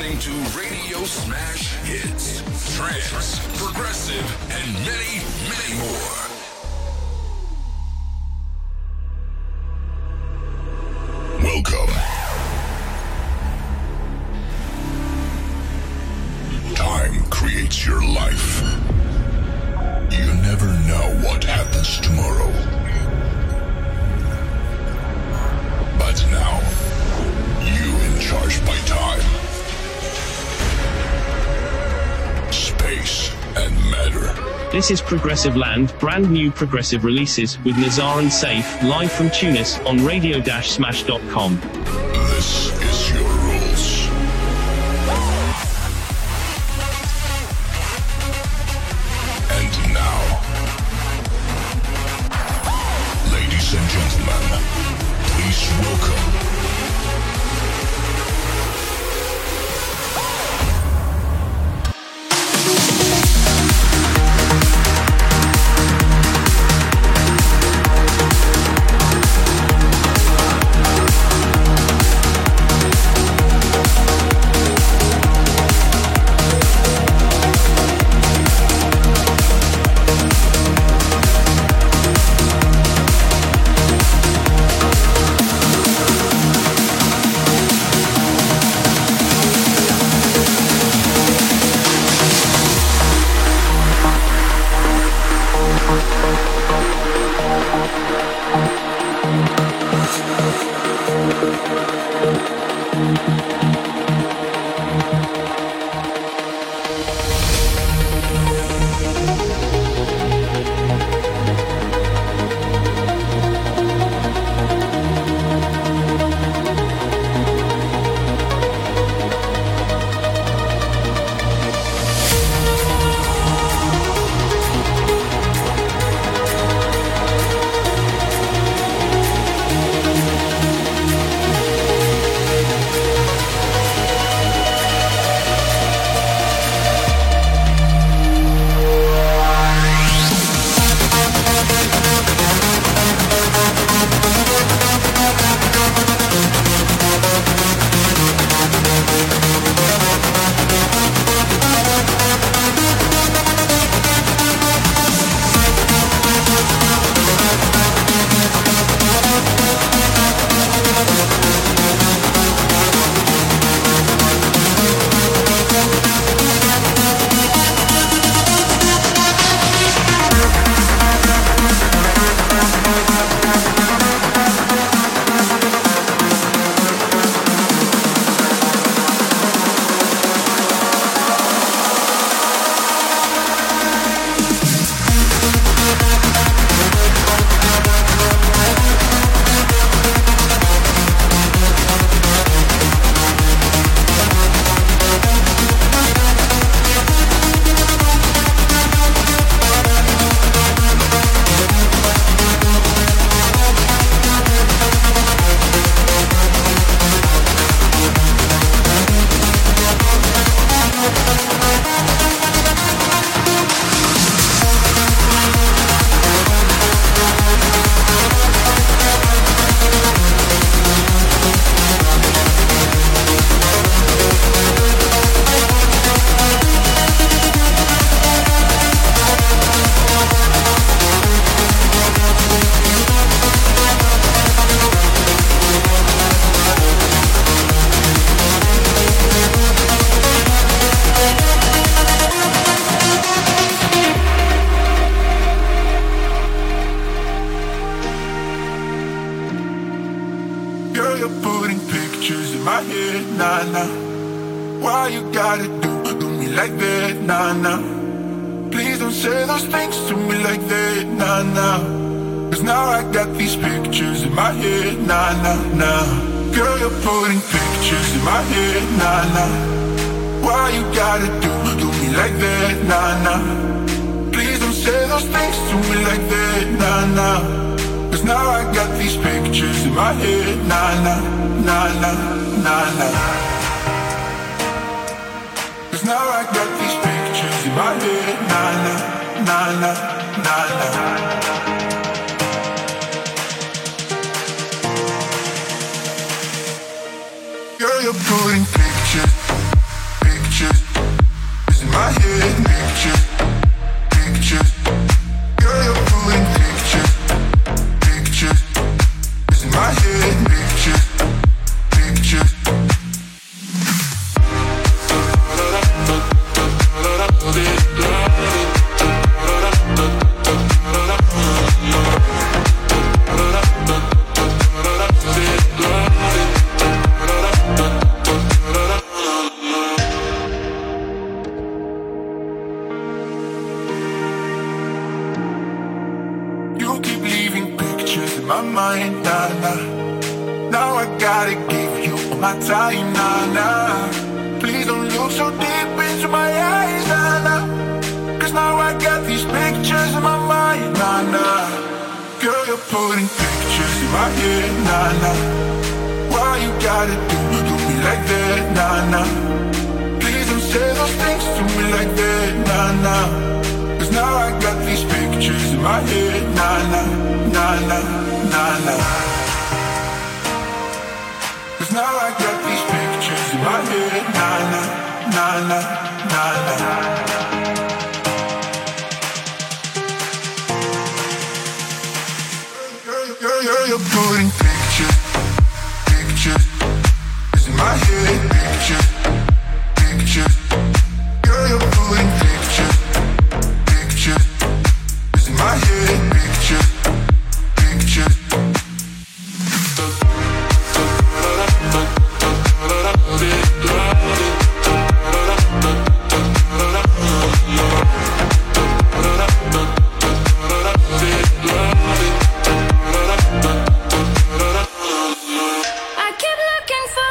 listening to Radio Smash Hits, Trance, Progressive, and many, many more. This is Progressive Land, brand new progressive releases, with Nazar and Safe, live from Tunis, on radio-smash.com.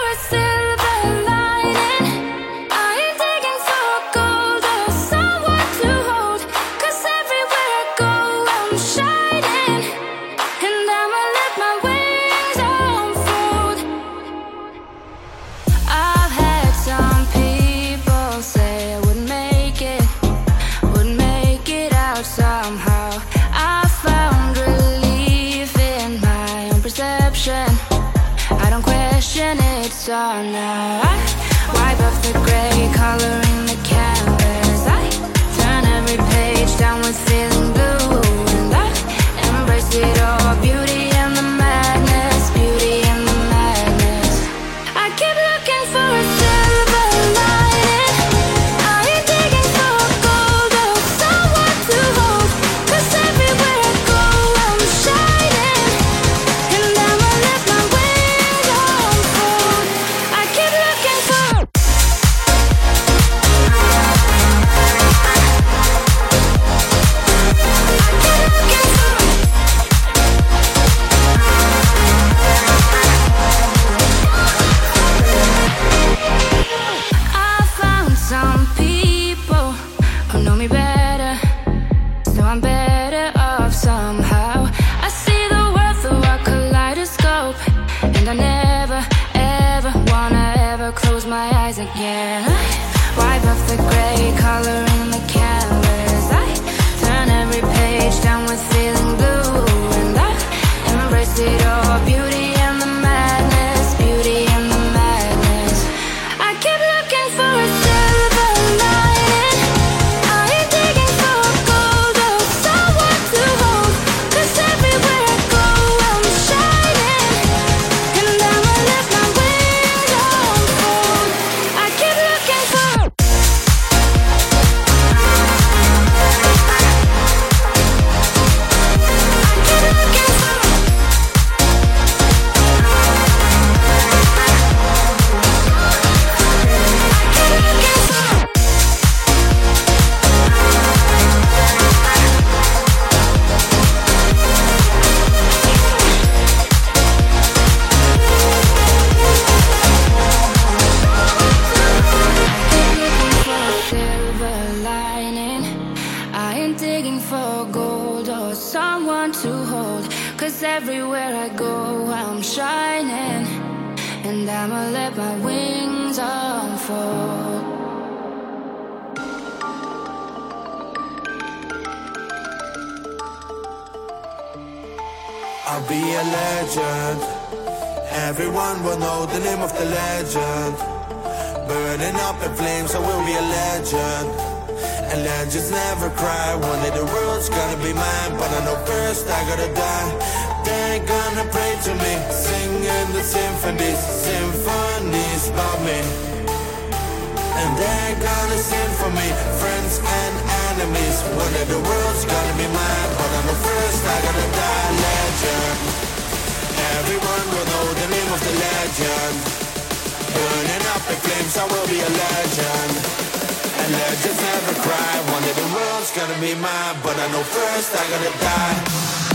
The legend. Burning up in flames, I will be a legend. And legends never cry. One day the world's gonna be mine, but I know first I gotta die.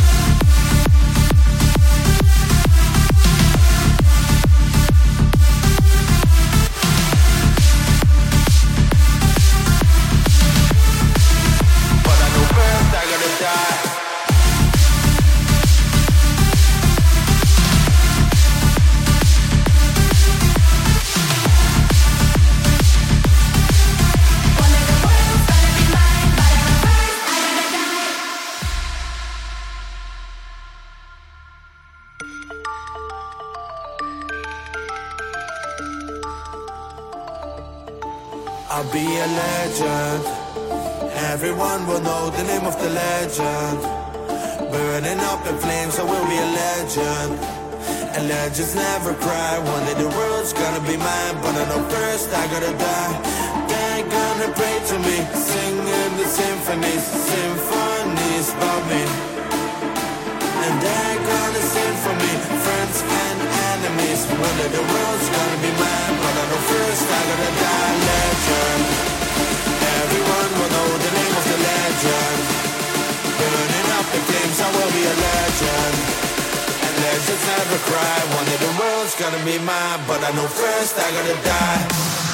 Just never cry. One day the world's gonna be mine, but I know first I gotta die. They're gonna pray to me, singing the symphonies, symphonies about me. And they're gonna sing for me, friends and enemies. One day the world's gonna be mine, but I know first I gotta die. Legend. Never cry. One day the world's gonna be mine, but I know first I gotta die.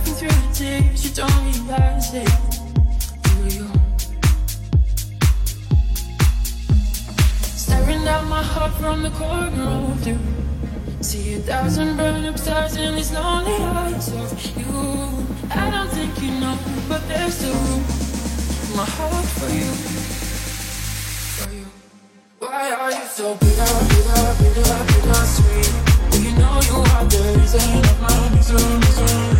laughing through the tears. You don't realize it, do you? Staring at my heart from the corner of the room. See a thousand burn up stars in these lonely eyes of you. I don't think you know, but there's a room. My heart for you. For you. Why are you so bitter, bitter, bitter, bitter, sweet? Do you know you are the reason of my misery, misery?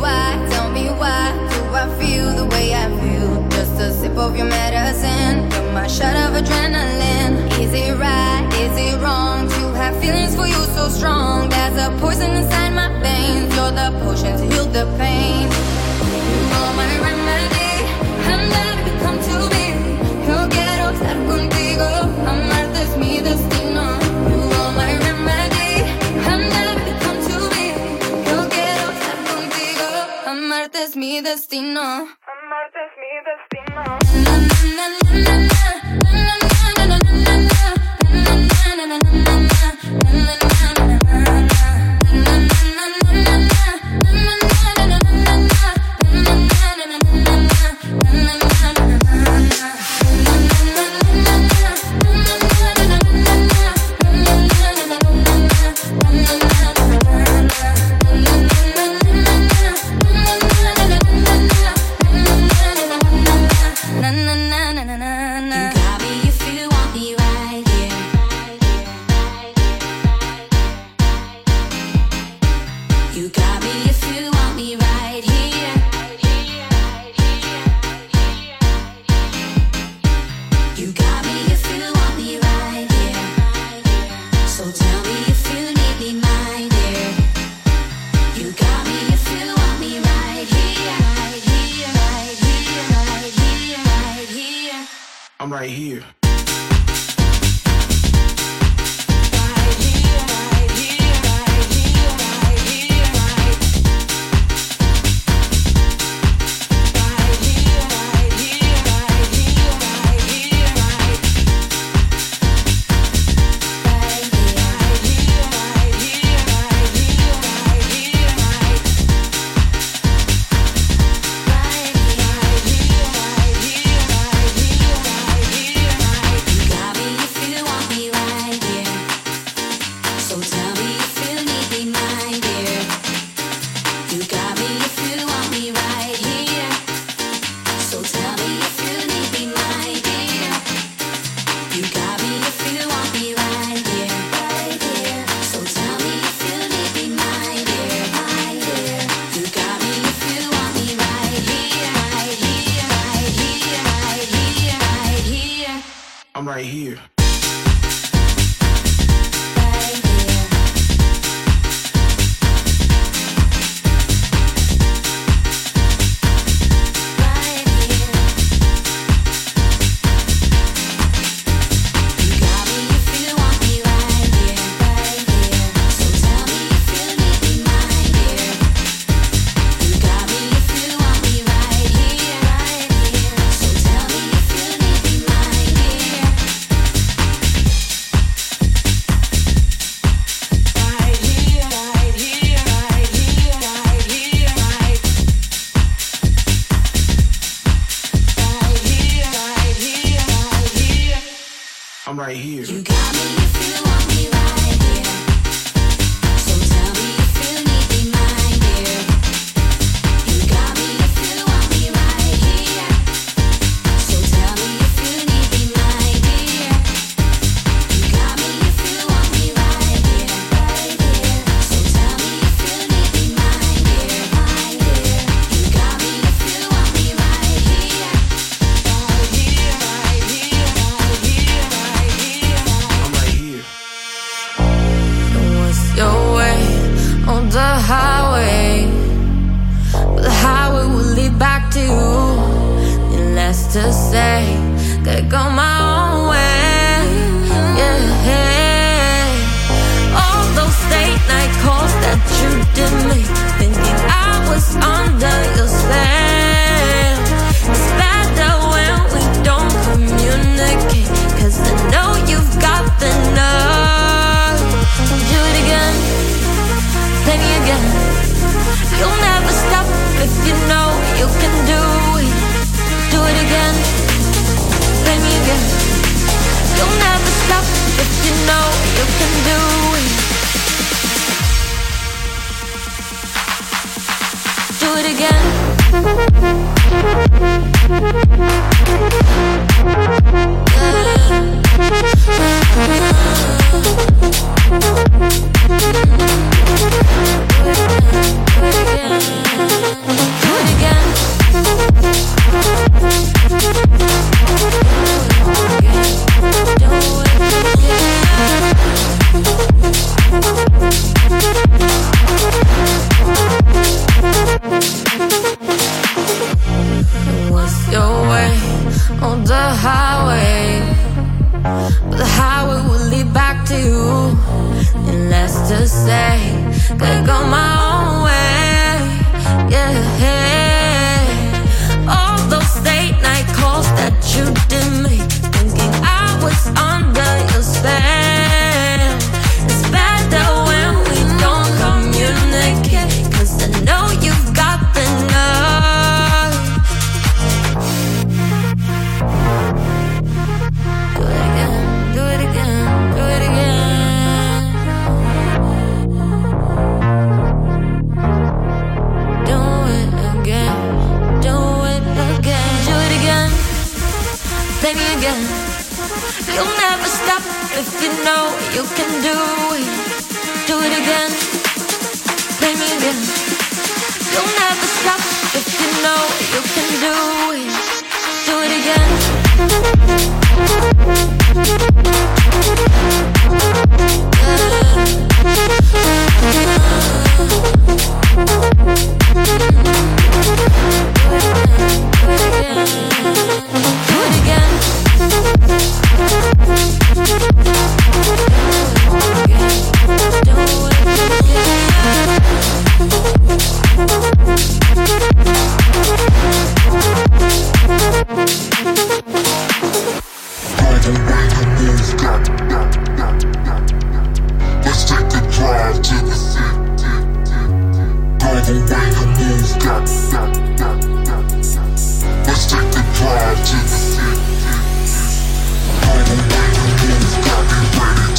why, tell me why do I feel the way I feel? Just a sip of your medicine, you're my shot of adrenaline. Is it right? Is it wrong to have feelings for you so strong? There's a poison inside my veins, you're the potions heal the pain. You know my remedy. destino. on where your moves got. Let's take the drive to the city. Move got. Be ready to spend all my money.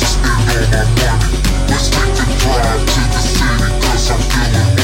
Let's take a drive to the city, cause I'm feeling.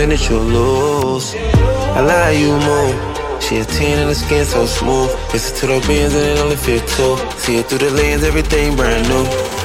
something that you'll lose. I lie, you move. She a 10 and the skin so smooth. Listen to the bands and it only fit two. See it through the lens, everything brand new.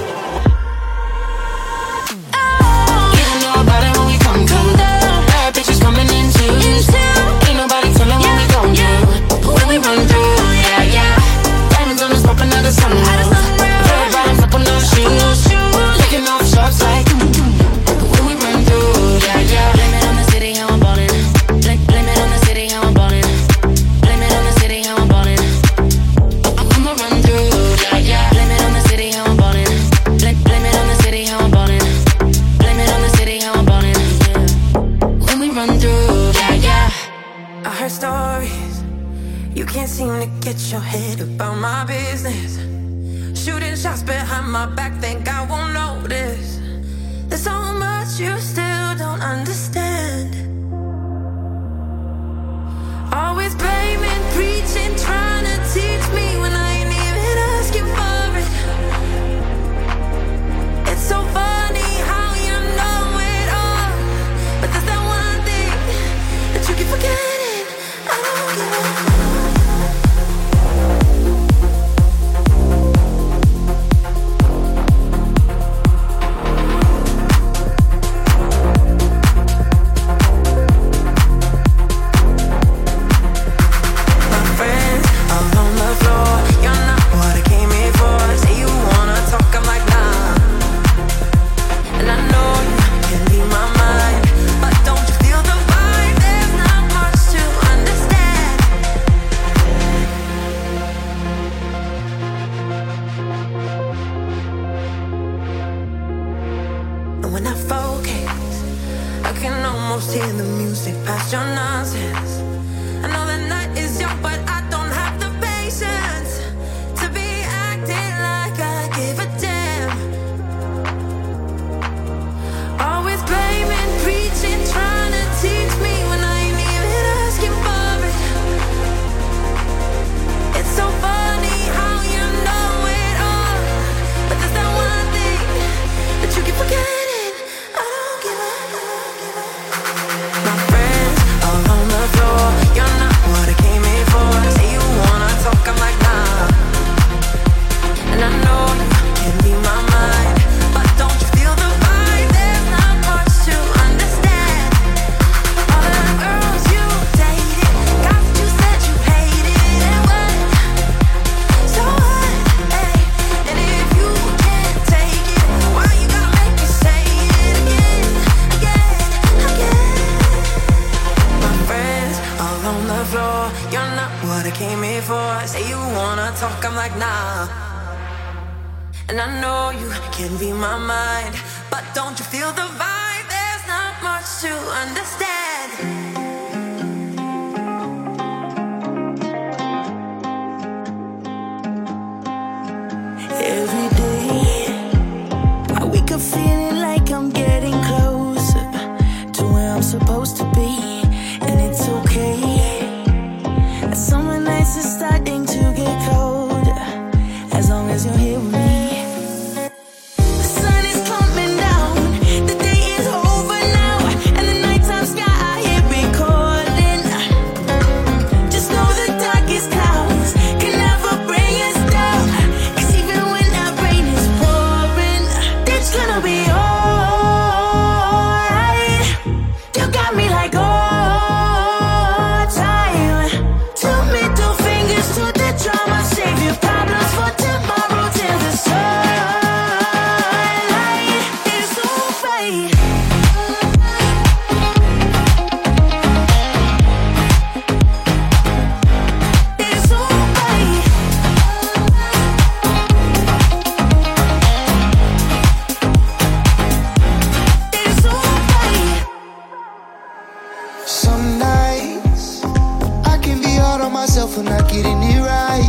Myself for not getting it right.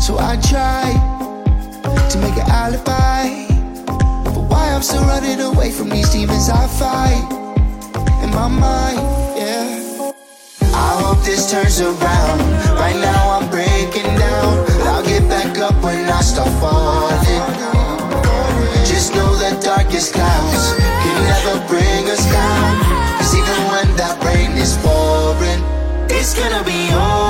So I try to make an alibi. But why I'm still running away from these demons I fight in my mind, yeah. I hope this turns around. Right now I'm breaking down. But I'll get back up when I start falling. Just know the darkest clouds can never bring us down. Cause even when that rain is pouring, it's gonna be alright.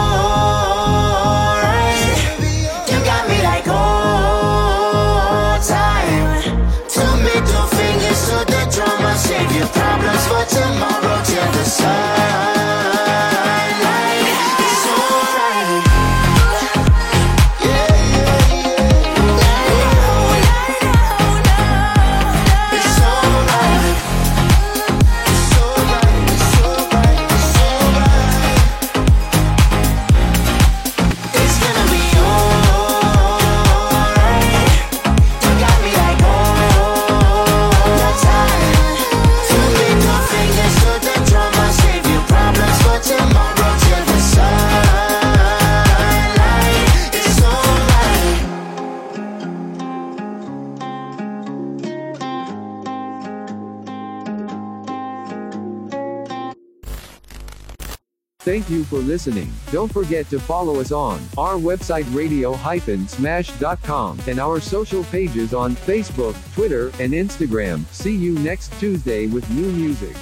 Listening. Don't forget to follow us on our website radio-smash.com and our social pages on Facebook, Twitter, and Instagram. See you next Tuesday with new music.